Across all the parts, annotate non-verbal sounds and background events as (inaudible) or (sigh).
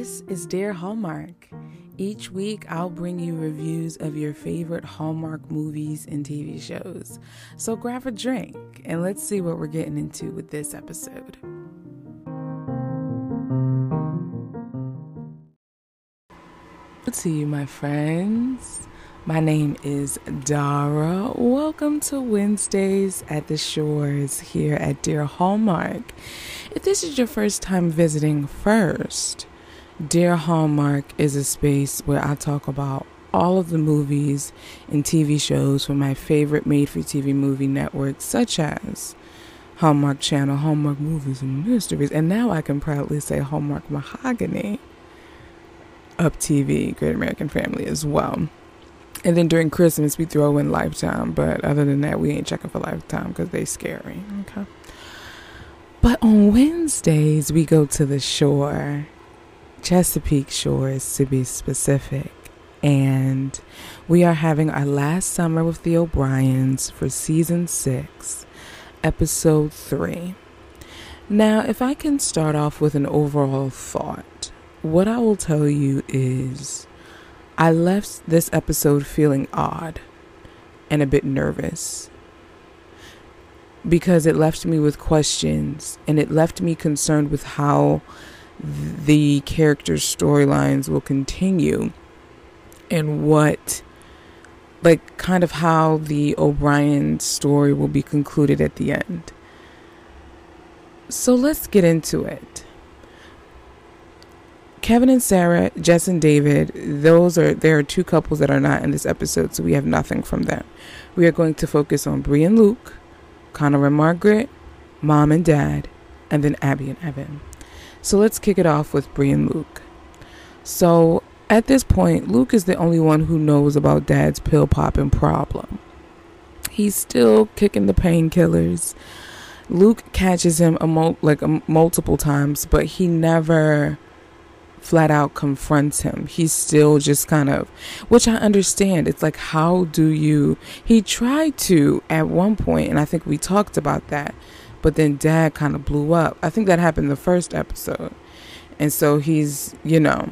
This is Dear Hallmark. Each week, I'll bring you reviews of your favorite Hallmark movies and TV shows. So grab a drink and let's see what we're getting into with this episode. Good to you, my friends. My name is Dara. Welcome to Wednesdays at the Shores here at Dear Hallmark. If this is your first time visiting first, Dear Hallmark is a space where I talk about all of the movies and TV shows from my favorite made for TV movie networks, such as Hallmark Channel, Hallmark Movies and Mysteries, and now I can proudly say Hallmark Mahogany, Up TV, Great American Family as well. And then during Christmas, we throw in Lifetime, but other than that, we ain't checking for Lifetime because they scary. Okay. But on Wednesdays, we go to the shore, Chesapeake Shores to be specific. And we are having our last summer with the O'Briens for season six, episode three. Now, if I can start off with an overall thought, what I will tell you is I left this episode feeling odd and a bit nervous because it left me with questions and it left me concerned with how the characters' storylines will continue and what, like, kind of how the O'Brien story will be concluded at the end. So let's get into it. Kevin and Sarah, Jess and David, those are there are two couples that are not in this episode, so we have nothing from them. We are going to focus on Bree and Luke, Connor and Margaret, Mom and Dad, and then Abby and Evan. So let's kick it off with Bree and Luke. So at this point, Luke is the only one who knows about Dad's pill popping problem. He's still kicking the painkillers. Luke catches him a mul- like a multiple times, but he never flat out confronts him. He's still just kind of, which I understand. It's like, how do you? He tried to at one point, and I think we talked about that, but then dad kind of blew up. I think that happened the first episode. And so he's, you know,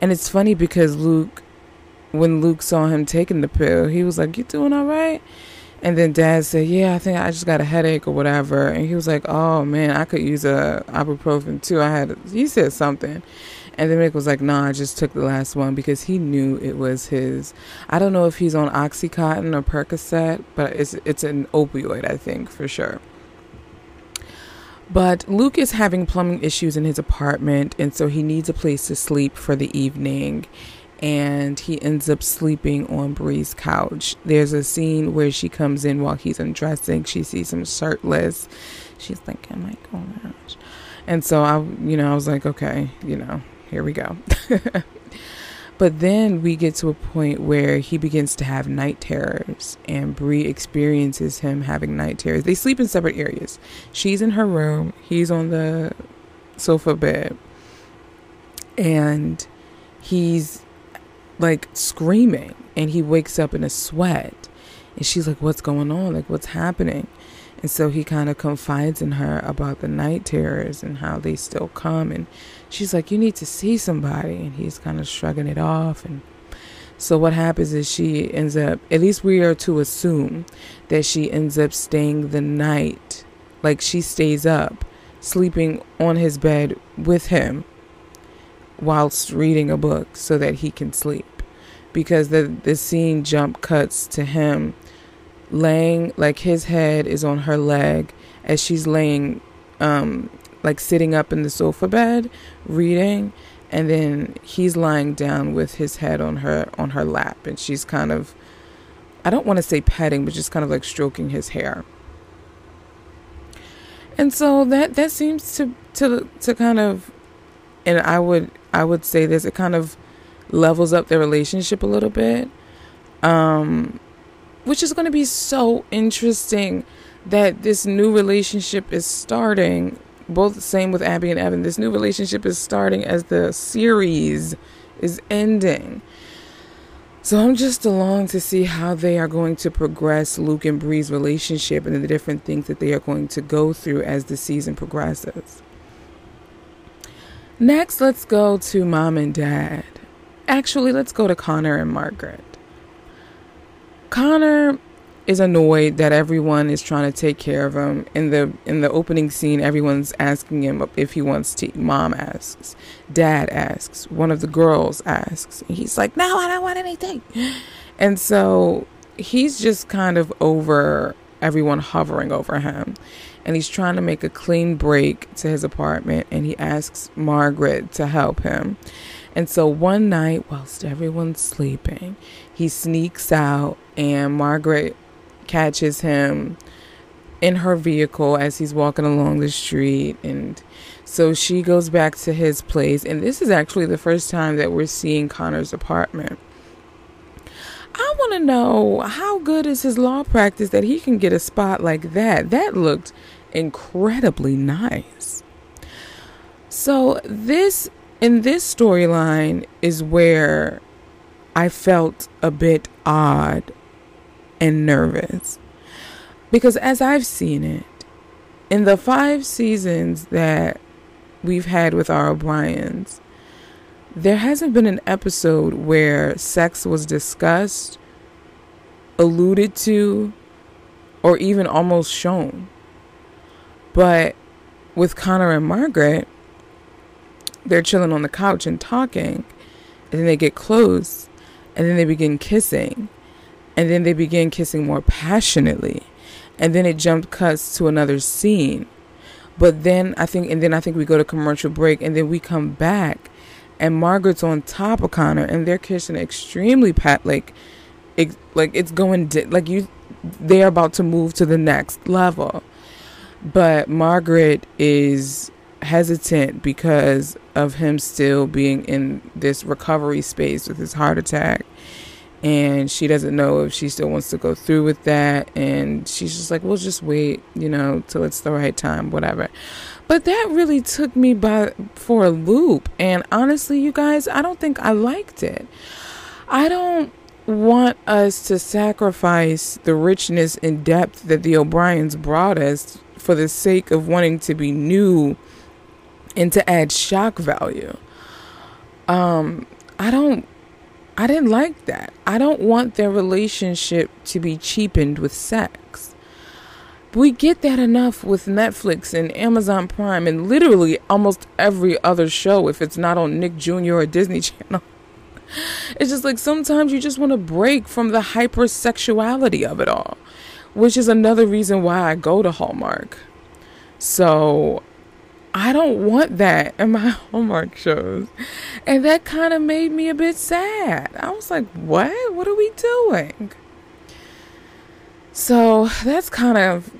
and it's funny because Luke, when Luke saw him taking the pill, he was like, You doing all right? And then dad said, Yeah, I think I just got a headache or whatever. And he was like, Oh man, I could use a ibuprofen too. I had, he said something. And then Mick was like, "Nah, I just took the last one because he knew it was his. I don't know if he's on OxyContin or Percocet, but it's it's an opioid, I think for sure." But Luke is having plumbing issues in his apartment, and so he needs a place to sleep for the evening. And he ends up sleeping on Bree's couch. There's a scene where she comes in while he's undressing. She sees him shirtless. She's like, "Oh my gosh!" And so I, you know, I was like, "Okay, you know, here we go. (laughs) but then we get to a point where he begins to have night terrors, and Bree experiences him having night terrors. They sleep in separate areas. She's in her room, he's on the sofa bed, and he's like screaming, and he wakes up in a sweat. And she's like, What's going on? Like, what's happening? And so he kind of confides in her about the night terrors and how they still come. And she's like, You need to see somebody. And he's kind of shrugging it off. And so what happens is she ends up, at least we are to assume that she ends up staying the night. Like she stays up, sleeping on his bed with him whilst reading a book so that he can sleep. Because the, the scene jump cuts to him laying like his head is on her leg as she's laying um like sitting up in the sofa bed reading and then he's lying down with his head on her on her lap and she's kind of I don't want to say petting but just kind of like stroking his hair. And so that that seems to to to kind of and I would I would say this it kind of levels up their relationship a little bit. Um which is going to be so interesting that this new relationship is starting. Both same with Abby and Evan. This new relationship is starting as the series is ending. So I'm just along to see how they are going to progress Luke and Bree's relationship and the different things that they are going to go through as the season progresses. Next, let's go to mom and dad. Actually, let's go to Connor and Margaret. Connor is annoyed that everyone is trying to take care of him. In the in the opening scene, everyone's asking him if he wants tea. Mom asks, Dad asks, one of the girls asks. He's like, "No, I don't want anything." And so he's just kind of over everyone hovering over him. And he's trying to make a clean break to his apartment and he asks Margaret to help him. And so one night, whilst everyone's sleeping, he sneaks out and Margaret catches him in her vehicle as he's walking along the street and so she goes back to his place and this is actually the first time that we're seeing Connor's apartment. I want to know how good is his law practice that he can get a spot like that. That looked incredibly nice. So this in this storyline is where I felt a bit odd and nervous. Because as I've seen it, in the five seasons that we've had with our O'Briens, there hasn't been an episode where sex was discussed, alluded to, or even almost shown. But with Connor and Margaret, they're chilling on the couch and talking, and then they get close, and then they begin kissing, and then they begin kissing more passionately. And then it jumped cuts to another scene. But then i think and then i think we go to commercial break and then we come back and margaret's on top of connor and they're kissing extremely pat like it, like it's going di- like you they're about to move to the next level. But margaret is hesitant because of him still being in this recovery space with his heart attack and she doesn't know if she still wants to go through with that. And she's just like we'll just wait you know till it's the right time whatever. But that really took me by for a loop. And honestly you guys i don't think i liked it. I don't want us to sacrifice the richness and depth that the o'briens brought us for the sake of wanting to be new and to add shock value. Um i don't I didn't like that. I don't want their relationship to be cheapened with sex. We get that enough with Netflix and Amazon Prime and literally almost every other show if it's not on Nick Jr. or Disney (laughs) Channel. It's just like sometimes you just want to break from the hypersexuality of it all, which is another reason why I go to Hallmark. So I don't want that in my (laughs) Hallmark shows. And that kind of made me a bit sad. I was like, what? What are we doing? So that's kind of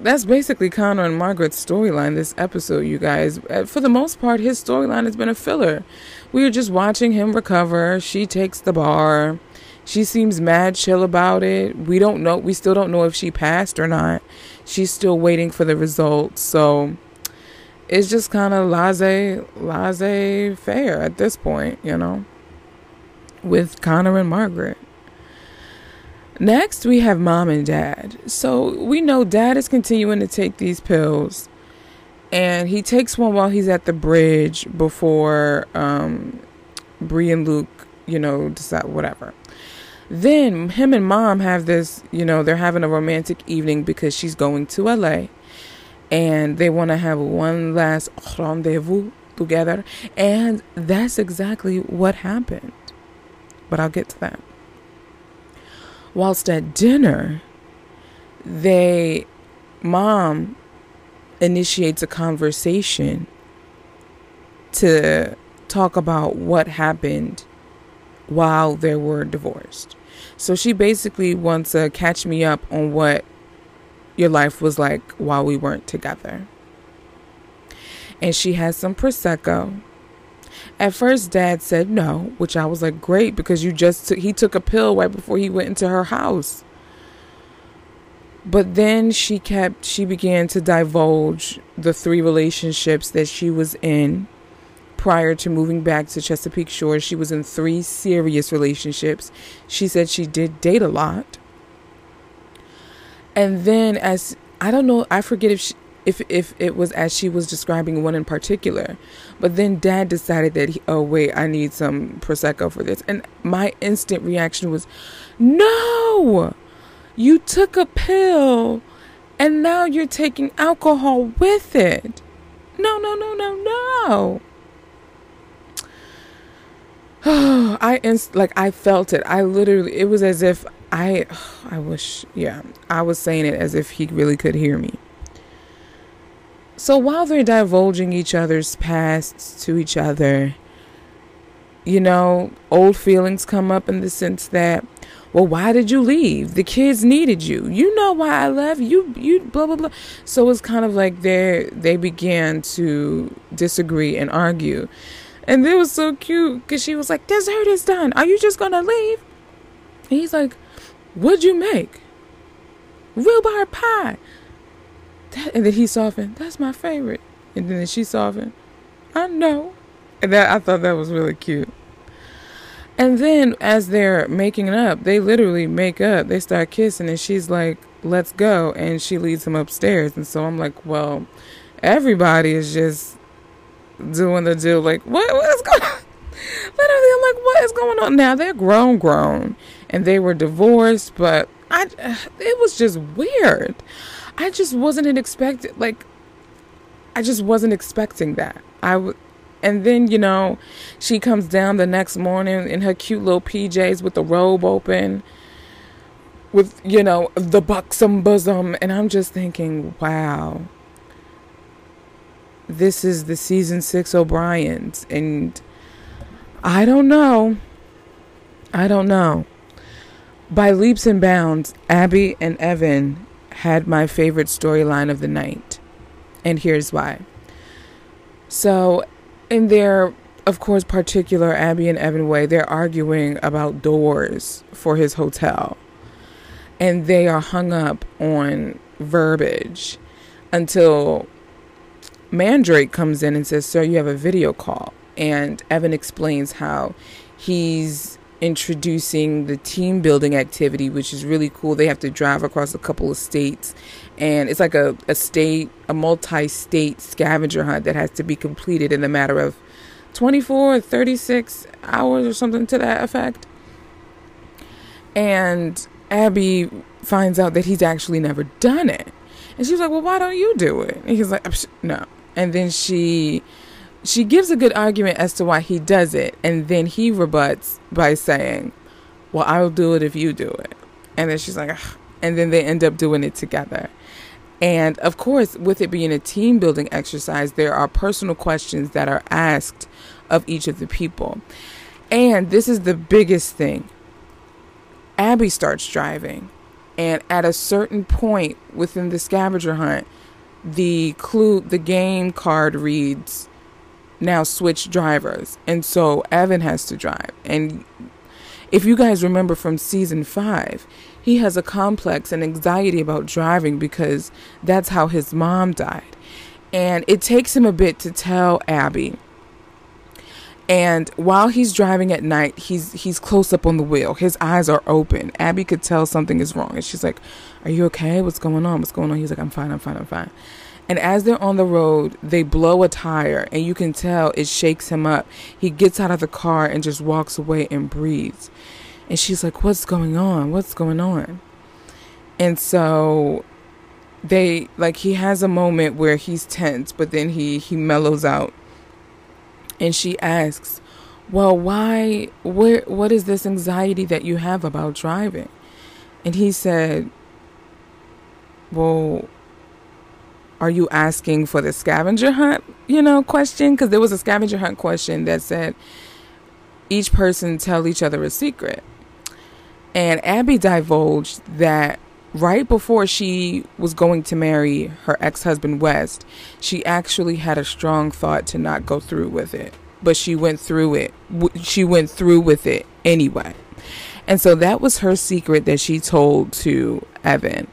that's basically Connor and Margaret's storyline this episode, you guys. Uh, for the most part, his storyline has been a filler. We are just watching him recover. She takes the bar. She seems mad chill about it. We don't know. We still don't know if she passed or not. She's still waiting for the results. So it's just kind of laissez laissez faire at this point, you know, with Connor and Margaret. Next, we have mom and dad. So we know dad is continuing to take these pills, and he takes one while he's at the bridge before um, Bree and Luke, you know, decide whatever. Then him and mom have this, you know, they're having a romantic evening because she's going to LA and they want to have one last rendezvous together. And that's exactly what happened. But I'll get to that. Whilst at dinner, they, mom initiates a conversation to talk about what happened while they were divorced. So she basically wants to catch me up on what your life was like while we weren't together. And she had some Prosecco. At first, dad said no, which I was like, great, because you just took, he took a pill right before he went into her house. But then she kept, she began to divulge the three relationships that she was in prior to moving back to Chesapeake Shores. She was in three serious relationships. She said she did date a lot. And then as I don't know, I forget if she, if if it was as she was describing one in particular. But then dad decided that he, oh wait, I need some prosecco for this. And my instant reaction was, "No! You took a pill and now you're taking alcohol with it." No, no, no, no, no. (sighs) I inst- like I felt it. I literally it was as if I I wish yeah, I was saying it as if he really could hear me. So while they're divulging each other's pasts to each other, you know, old feelings come up in the sense that, well, why did you leave? The kids needed you. You know why I left. You you blah blah blah. So it's kind of like they they began to disagree and argue. And it was so cute because she was like, Dessert is done. Are you just gonna leave? And he's like, What'd you make? Rhubarb pie. That, and then he softened. That's my favorite. And then she softened. I know. And that I thought that was really cute. And then as they're making it up, they literally make up. They start kissing and she's like, "Let's go." And she leads him upstairs. And so I'm like, "Well, everybody is just doing the deal like, what what is going on?" Literally, I'm like, "What is going on?" Now they're grown grown and they were divorced, but I it was just weird. I just wasn't expecting like I just wasn't expecting that. I would and then, you know, she comes down the next morning in her cute little PJs with the robe open with, you know, the buxom bosom and I'm just thinking, wow. This is the season 6 O'Briens and I don't know. I don't know. By leaps and bounds, Abby and Evan had my favorite storyline of the night. And here's why. So, in their, of course, particular Abby and Evan way, they're arguing about doors for his hotel. And they are hung up on verbiage until Mandrake comes in and says, Sir, you have a video call. And Evan explains how he's introducing the team building activity, which is really cool. They have to drive across a couple of states, and it's like a, a state, a multi state scavenger hunt that has to be completed in a matter of 24 or 36 hours or something to that effect. And Abby finds out that he's actually never done it. And she's like, Well, why don't you do it? And he's like, No. And then she she gives a good argument as to why he does it, and then he rebuts by saying, Well, I'll do it if you do it. And then she's like, Ugh. and then they end up doing it together. And of course, with it being a team building exercise, there are personal questions that are asked of each of the people. And this is the biggest thing Abby starts driving. And at a certain point within the scavenger hunt, the clue, the game card reads, now switch drivers. And so Evan has to drive. And if you guys remember from season five, he has a complex and anxiety about driving because that's how his mom died. And it takes him a bit to tell Abby. And while he's driving at night, he's he's close up on the wheel. His eyes are open. Abby could tell something is wrong. And she's like, Are you okay? What's going on? What's going on? He's like, I'm fine, I'm fine, I'm fine. And as they're on the road, they blow a tire, and you can tell it shakes him up. He gets out of the car and just walks away and breathes. And she's like, What's going on? What's going on? And so they like he has a moment where he's tense, but then he he mellows out. And she asks, "Well, why where what is this anxiety that you have about driving?" And he said, "Well, are you asking for the scavenger hunt, you know, question? Because there was a scavenger hunt question that said each person tell each other a secret. And Abby divulged that right before she was going to marry her ex husband Wes, she actually had a strong thought to not go through with it. But she went through it. She went through with it anyway. And so that was her secret that she told to Evan.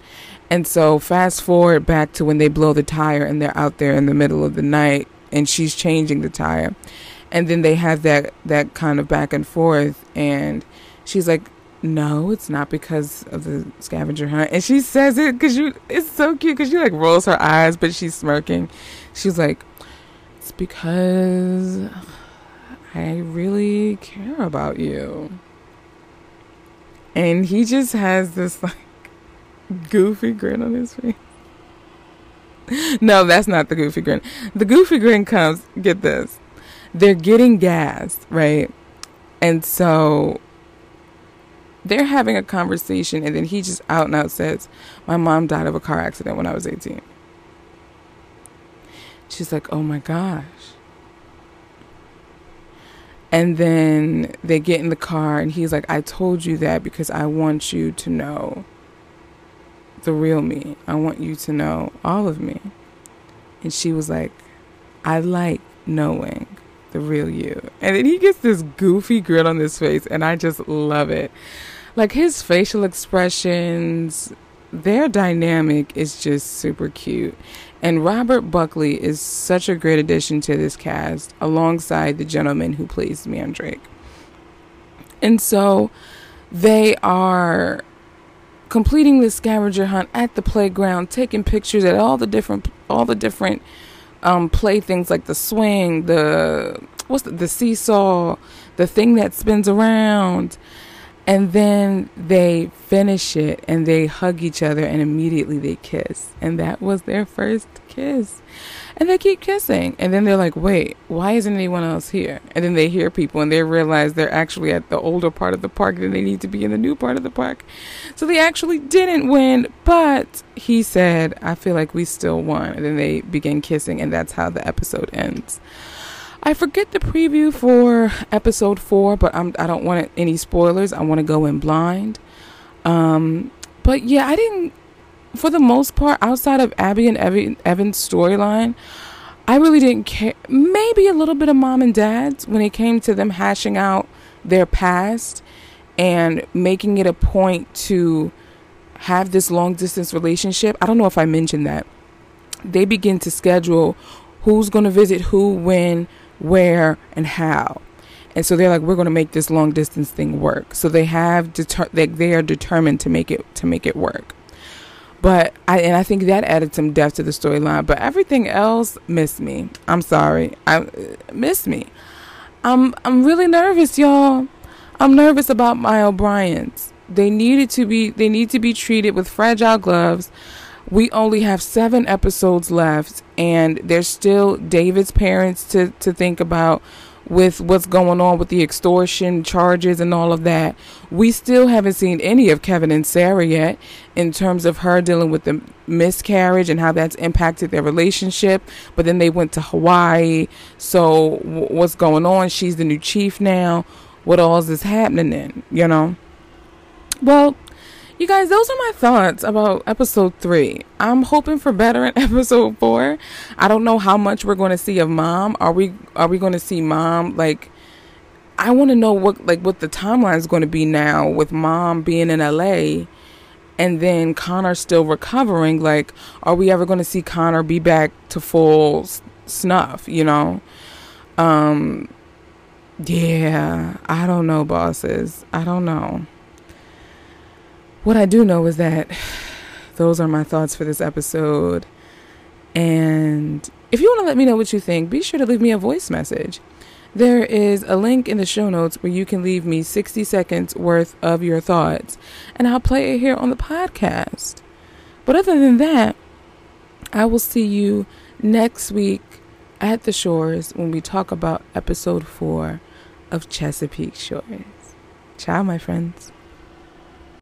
And so fast forward back to when they blow the tire and they're out there in the middle of the night and she's changing the tire. And then they have that that kind of back and forth and she's like, no, it's not because of the scavenger hunt. And she says it because you, it's so cute because she like rolls her eyes, but she's smirking. She's like, it's because I really care about you. And he just has this like goofy grin on his face. (laughs) no, that's not the goofy grin. The goofy grin comes, get this. They're getting gas, right? And so they're having a conversation, and then he just out and out says, My mom died of a car accident when I was 18. She's like, Oh my gosh. And then they get in the car, and he's like, I told you that because I want you to know the real me. I want you to know all of me. And she was like, I like knowing the real you. And then he gets this goofy grin on his face, and I just love it like his facial expressions, their dynamic is just super cute. And Robert Buckley is such a great addition to this cast alongside the gentleman who plays Mandrake. And so they are completing the scavenger hunt at the playground, taking pictures at all the different all the different um, playthings like the swing, the what's the, the seesaw, the thing that spins around, and then they finish it and they hug each other and immediately they kiss. And that was their first kiss. And they keep kissing. And then they're like, wait, why isn't anyone else here? And then they hear people and they realize they're actually at the older part of the park and they need to be in the new part of the park. So they actually didn't win, but he said, I feel like we still won. And then they begin kissing, and that's how the episode ends. I forget the preview for episode four, but I'm I don't want any spoilers. I want to go in blind. Um, but yeah, I didn't. For the most part, outside of Abby and Evan, Evan's storyline, I really didn't care. Maybe a little bit of mom and dad's when it came to them hashing out their past and making it a point to have this long distance relationship. I don't know if I mentioned that. They begin to schedule who's going to visit who, when, where, and how. And so they're like, we're going to make this long distance thing work. So they have deter- they, they are determined to make it to make it work. But I and I think that added some depth to the storyline. But everything else missed me. I'm sorry, I uh, missed me. I'm I'm really nervous, y'all. I'm nervous about my O'Briens. They needed to be they need to be treated with fragile gloves we only have seven episodes left, and there's still David's parents to, to think about with what's going on with the extortion charges and all of that. We still haven't seen any of Kevin and Sarah yet in terms of her dealing with the miscarriage and how that's impacted their relationship. But then they went to Hawaii. So, w- what's going on? She's the new chief now. What all is happening then, you know? Well, you guys, those are my thoughts about episode three. I'm hoping for better in (laughs) episode four. I don't know how much we're going to see of mom. Are we are we going to see mom like? I want to know what like what the timeline is going to be now with mom being in LA and then Connor still recovering. Like, are we ever going to see Connor be back to full snuff? You know, um, yeah. I don't know, bosses. I don't know. What I do know is that those are my thoughts for this episode. And if you want to let me know what you think, be sure to leave me a voice message. There is a link in the show notes where you can leave me 60 seconds worth of your thoughts, and I'll play it here on the podcast. But other than that, I will see you next week at the shores when we talk about episode four of Chesapeake Shores. Ciao, my friends.